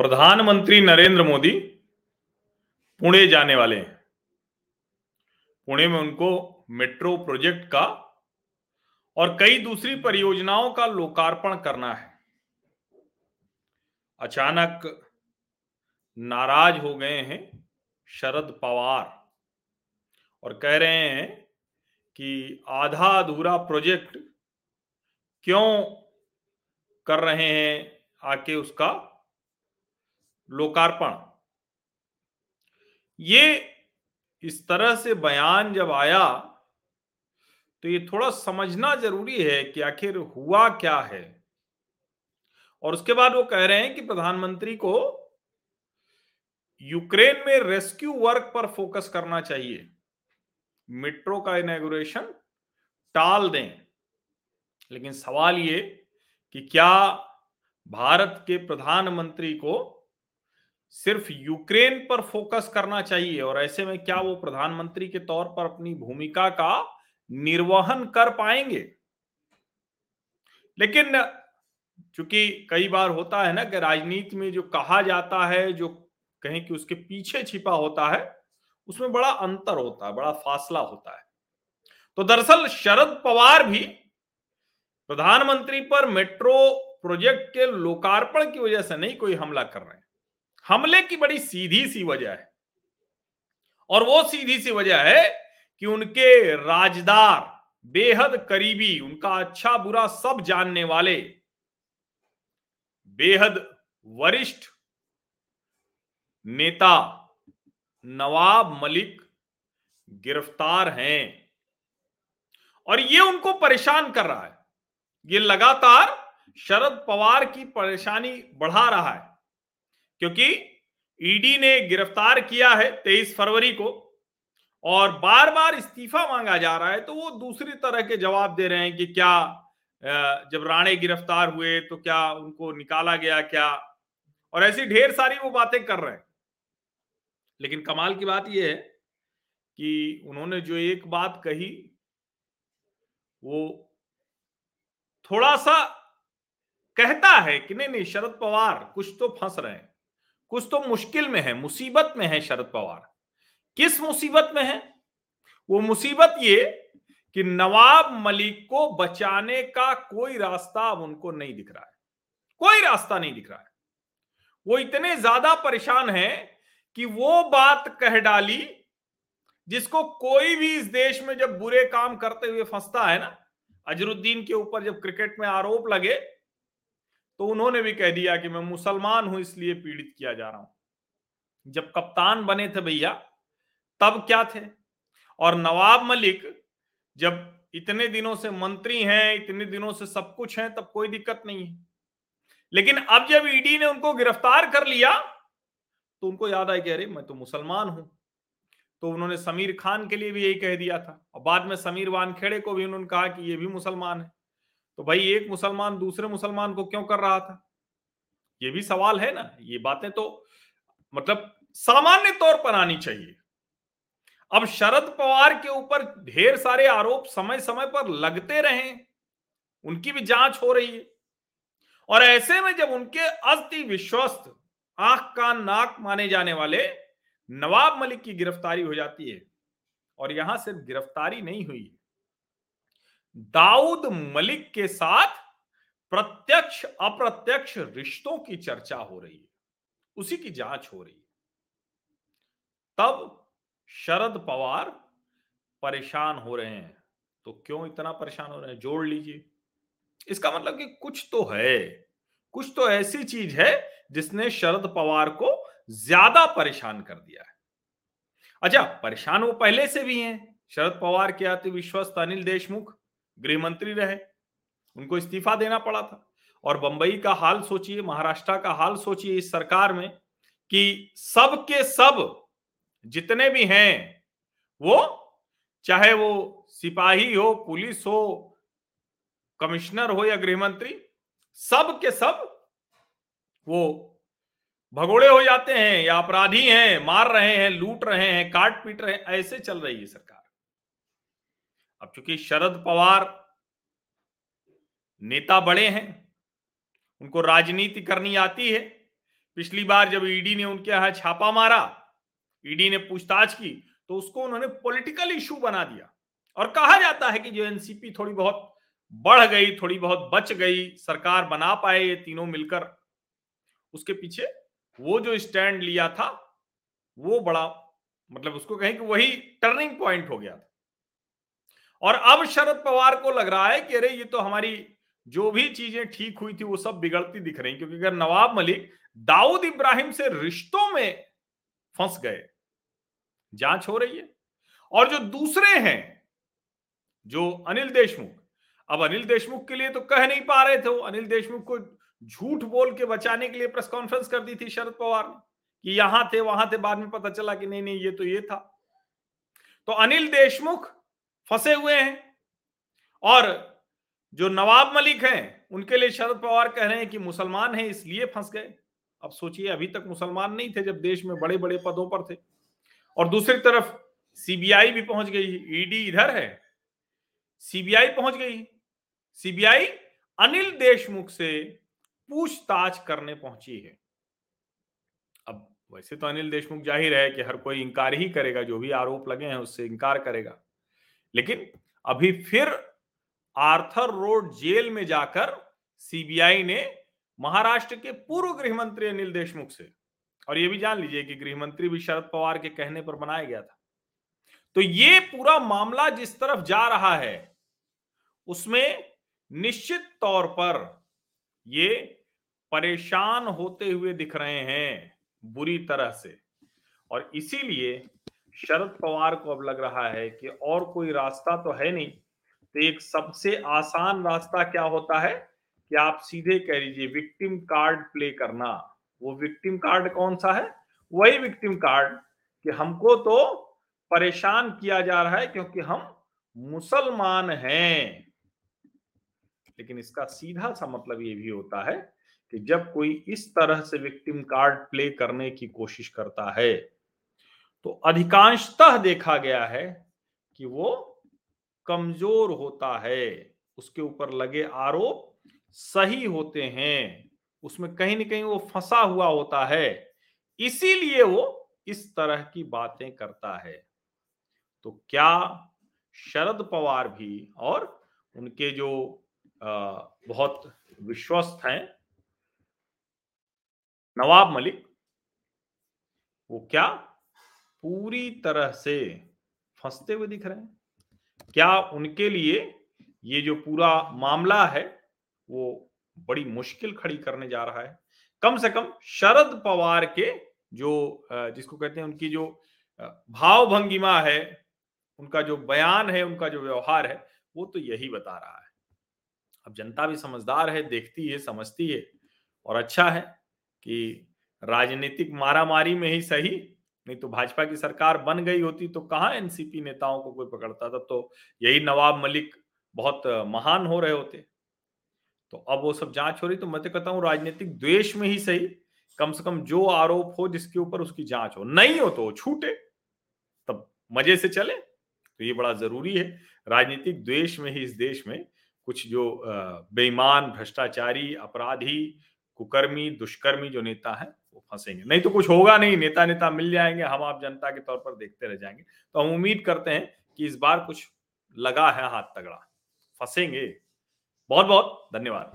प्रधानमंत्री नरेंद्र मोदी पुणे जाने वाले हैं। पुणे में उनको मेट्रो प्रोजेक्ट का और कई दूसरी परियोजनाओं का लोकार्पण करना है। अचानक नाराज़ हो गए हैं शरद पवार और कह रहे हैं कि आधा अधूरा प्रोजेक्ट क्यों कर रहे हैं, आके उसका लोकार्पण। ये इस तरह से बयान जब आया तो ये थोड़ा समझना ज़रूरी है कि आखिर हुआ क्या है। और उसके बाद वो कह रहे हैं कि प्रधानमंत्री को यूक्रेन में रेस्क्यू वर्क पर फोकस करना चाहिए। मेट्रो का इनोग्रेशन टाल दें। लेकिन सवाल ये कि क्या भारत के प्रधानमंत्री को सिर्फ़ यूक्रेन पर फोकस करना चाहिए और ऐसे में क्या वो प्रधानमंत्री के तौर पर अपनी भूमिका का निर्वहन कर पाएँगे? लेकिन चूँकि कई बार होता है ना कि राजनीति में जो कहा जाता है, जो कहें कि उसके पीछे छिपा होता है, उसमें बड़ा अंतर होता है, बड़ा फासला होता है। तो दरअसल शरद पवार भी प्रधानमंत्री पर मेट्रो प्रोजेक्ट के लोकार्पण की वजह से नहीं कोई हमला कर रहे हैं। हमले की बड़ी सीधी सी वजह है। और वो सीधी सी वजह है कि उनके राजदार, बेहद करीबी, उनका अच्छा बुरा सब जानने वाले, बेहद वरिष्ठ नेता नवाब मलिक गिरफ़्तार हैं। और ये उनको परेशान कर रहा है। ये लगातार शरद पवार की परेशानी बढ़ा रहा है। क्योंकि ईडी ने गिरफ़्तार किया है तेईस फरवरी को और बार बार इस्तीफा मांगा जा रहा है तो वो दूसरी तरह के जवाब दे रहे हैं कि क्या जब राणे गिरफ़्तार हुए तो क्या उनको निकाला गया क्या? और ऐसी ढेर सारी वो बातें कर रहे हैं। लेकिन कमाल की बात यह है कि उन्होंने जो एक बात कही, वो थोड़ा सा कहता है कि नहीं नहीं, शरद पवार कुछ तो फंस रहे हैं। कुछ तो मुश्किल में है, मुसीबत में है शरद पवार। किस मुसीबत में है? वो मुसीबत ये कि नवाब मलिक को बचाने का कोई रास्ता अब उनको नहीं दिख रहा है। कोई रास्ता नहीं दिख रहा है। वो इतने ज़्यादा परेशान है कि वो बात कह डाली जिसको कोई भी इस देश में जब बुरे काम करते हुए फंसता है ना, अजरुद्दीन के ऊपर जब क्रिकेट में आरोप लगे तो उन्होंने भी कह दिया कि मैं मुसलमान हूँ, इसलिए पीड़ित किया जा रहा हूँ। जब कप्तान बने थे भैया, तब क्या थे? और नवाब मलिक जब इतने दिनों से मंत्री हैं, इतने दिनों से सब कुछ है, तब कोई दिक्कत नहीं है। लेकिन अब जब ईडी ने उनको गिरफ़्तार कर लिया तो उनको याद आया कि अरे, मैं तो मुसलमान हूँ। तो उन्होंने समीर खान के लिए भी यही कह दिया था। और बाद में समीर वानखेड़े को भी उन्होंने कहा कि ये भी मुसलमान है। तो भाई एक मुसलमान दूसरे मुसलमान को क्यों कर रहा था? ये भी सवाल है ना, ये बातें तो मतलब सामान्य तौर पर आनी चाहिए। अब शरद पवार के ऊपर ढेर सारे आरोप समय समय पर लगते रहे, उनकी भी जाँच हो रही है। और ऐसे में जब उनके अस्थि विश्वस्त, आँख का नाक माने जाने वाले नवाब मलिक की गिरफ्तारी हो जाती है, और यहाँ सिर्फ़ गिरफ्तारी नहीं हुई। दाऊद मलिक के साथ प्रत्यक्ष अप्रत्यक्ष रिश्तों की चर्चा हो रही है। उसी की जाँच हो रही है। तब शरद पवार परेशान हो रहे हैं। तो क्यों इतना परेशान हो रहे हैं? जोड़ लीजिए। इसका मतलब कि कुछ तो है। कुछ तो ऐसी चीज़ है जिसने शरद पवार को ज़्यादा परेशान कर दिया है। अच्छा परेशान वो पहले से भी हैं। शरद पवार के आते विश्वस्त अनिल देशमुख। गृह मंत्री रहे, उनको इस्तीफा देना पड़ा था। और बंबई का हाल सोचिए, महाराष्ट्र का हाल सोचिए इस सरकार में कि सब के सब जितने भी हैं, वो चाहे वो सिपाही हो, पुलिस हो, कमिश्नर हो या गृह मंत्री सब के सब वो भगोड़े हो जाते हैं या अपराधी हैं, मार रहे हैं, लूट रहे हैं, काट पीट रहे हैं, ऐसे चल रही है सरकार। अब चूँकि शरद पवार नेता बड़े हैं, उनको राजनीति करनी आती है। पिछली बार जब ईडी ने उनके यहाँ छापा मारा ईडी ने पूछताछ की तो उसको उन्होंने पॉलिटिकल इशू बना दिया। और कहा जाता है कि जो एनसीपी थोड़ी बहुत बढ़ गई, थोड़ी बहुत बच गई, सरकार बना पाए ये तीनों मिलकर, उसके पीछे वो जो स्टैंड लिया था, वो बड़ा मतलब उसको कहें कि वही टर्निंग पॉइंट हो गया था। और अब शरद पवार को लग रहा है कि अरे, ये तो हमारी जो भी चीज़ें ठीक हुई थी, वो सब बिगड़ती दिख रही क्योंकि अगर नवाब मलिक दाऊद इब्राहिम से रिश्तों में फंस गए, जाँच हो रही है। और जो दूसरे हैं, जो अनिल देशमुख, अब अनिल देशमुख के लिए तो कह नहीं पा रहे थे वो। अनिल देशमुख को झूठ बोल के बचाने के लिए प्रेस कॉन्फ्रेंस कर दी थी शरद पवार ने, कि यहाँ थे, वहाँ थे, बाद में पता चला कि नहीं नहीं, ये तो ये था। तो अनिल देशमुख फंसे हुए हैं। और जो नवाब मलिक हैं, उनके लिए शरद पवार कह रहे हैं कि मुसलमान हैं, इसलिए फंस गए। अब सोचिए, अभी तक मुसलमान नहीं थे जब देश में बड़े बड़े पदों पर थे। और दूसरी तरफ़ सीबीआई भी पहुँच गई, ईडी इधर है। सीबीआई पहुँच गई। सीबीआई अनिल देशमुख से पूछताछ करने पहुँची है। अब वैसे तो अनिल देशमुख ज़ाहिर है कि हर कोई इंकार ही करेगा, जो भी आरोप लगे हैं उससे इंकार करेगा। लेकिन अभी फिर आर्थर रोड जेल में जाकर सीबीआई ने महाराष्ट्र के पूर्व गृह मंत्री अनिल देशमुख से, और यह भी जान लीजिए कि गृह मंत्री भी शरद पवार के कहने पर बनाया गया था। तो ये पूरा मामला जिस तरफ़ जा रहा है, उसमें निश्चित तौर पर ये परेशान होते हुए दिख रहे हैं बुरी तरह से। और इसीलिए शरद पवार को अब लग रहा है कि और कोई रास्ता तो है नहीं। तो एक सबसे आसान रास्ता क्या होता है कि आप सीधे कह लीजिए विक्टिम कार्ड प्ले करना। वो विक्टिम कार्ड कौन सा है? वही विक्टिम कार्ड कि हमको तो परेशान किया जा रहा है क्योंकि हम मुसलमान हैं। लेकिन इसका सीधा सा मतलब ये भी होता है कि जब कोई इस तरह से विक्टिम कार्ड प्ले करने की कोशिश करता है तो अधिकांशतः देखा गया है कि वो कमज़ोर होता है। उसके ऊपर लगे आरोप सही होते हैं। उसमें कहीं ना कहीं वो फंसा हुआ होता है। इसीलिए वो इस तरह की बातें करता है। तो क्या शरद पवार भी और उनके जो बहुत विश्वस्त हैं, नवाब मलिक, वो क्या पूरी तरह से फंसते हुए दिख रहे हैं। क्या उनके लिए ये जो पूरा मामला है, वो बड़ी मुश्किल खड़ी करने जा रहा है? कम से कम शरद पवार के जो जिसको कहते हैं उनकी जो भाव भंगिमा है, उनका जो बयान है, उनका जो व्यवहार है, वो तो यही बता रहा है। अब जनता भी समझदार है, देखती है, समझती है और अच्छा है कि राजनीतिक मारामारी में ही सही नहीं तो भाजपा की सरकार बन गई होती तो कहाँ एनसीपी नेताओं को कोई पकड़ता था? तो यही नवाब मलिक बहुत महान हो रहे होते। तो अब वो सब जाँच हो रही तो मैं तो कहता हूँ राजनीतिक द्वेष में ही सही। कम से कम जो आरोप हो जिसके ऊपर उसकी जाँच हो। नहीं हो तो छूटे। तब मज़े से चले। तो ये बड़ा ज़रूरी है। राजनीतिक द्वेष में ही इस देश में कुछ जो बेईमान, भ्रष्टाचारी, अपराधी कुकर्मी, दुष्कर्मी जो नेता है, वो फंसेंगे। नहीं तो कुछ होगा नहीं नेता नेता मिल जाएँगे, हम आप जनता के तौर पर देखते रह जाएँगे। तो हम उम्मीद करते हैं कि इस बार कुछ लगा है हाथ तगड़ा। फंसेंगे। बहुत बहुत धन्यवाद।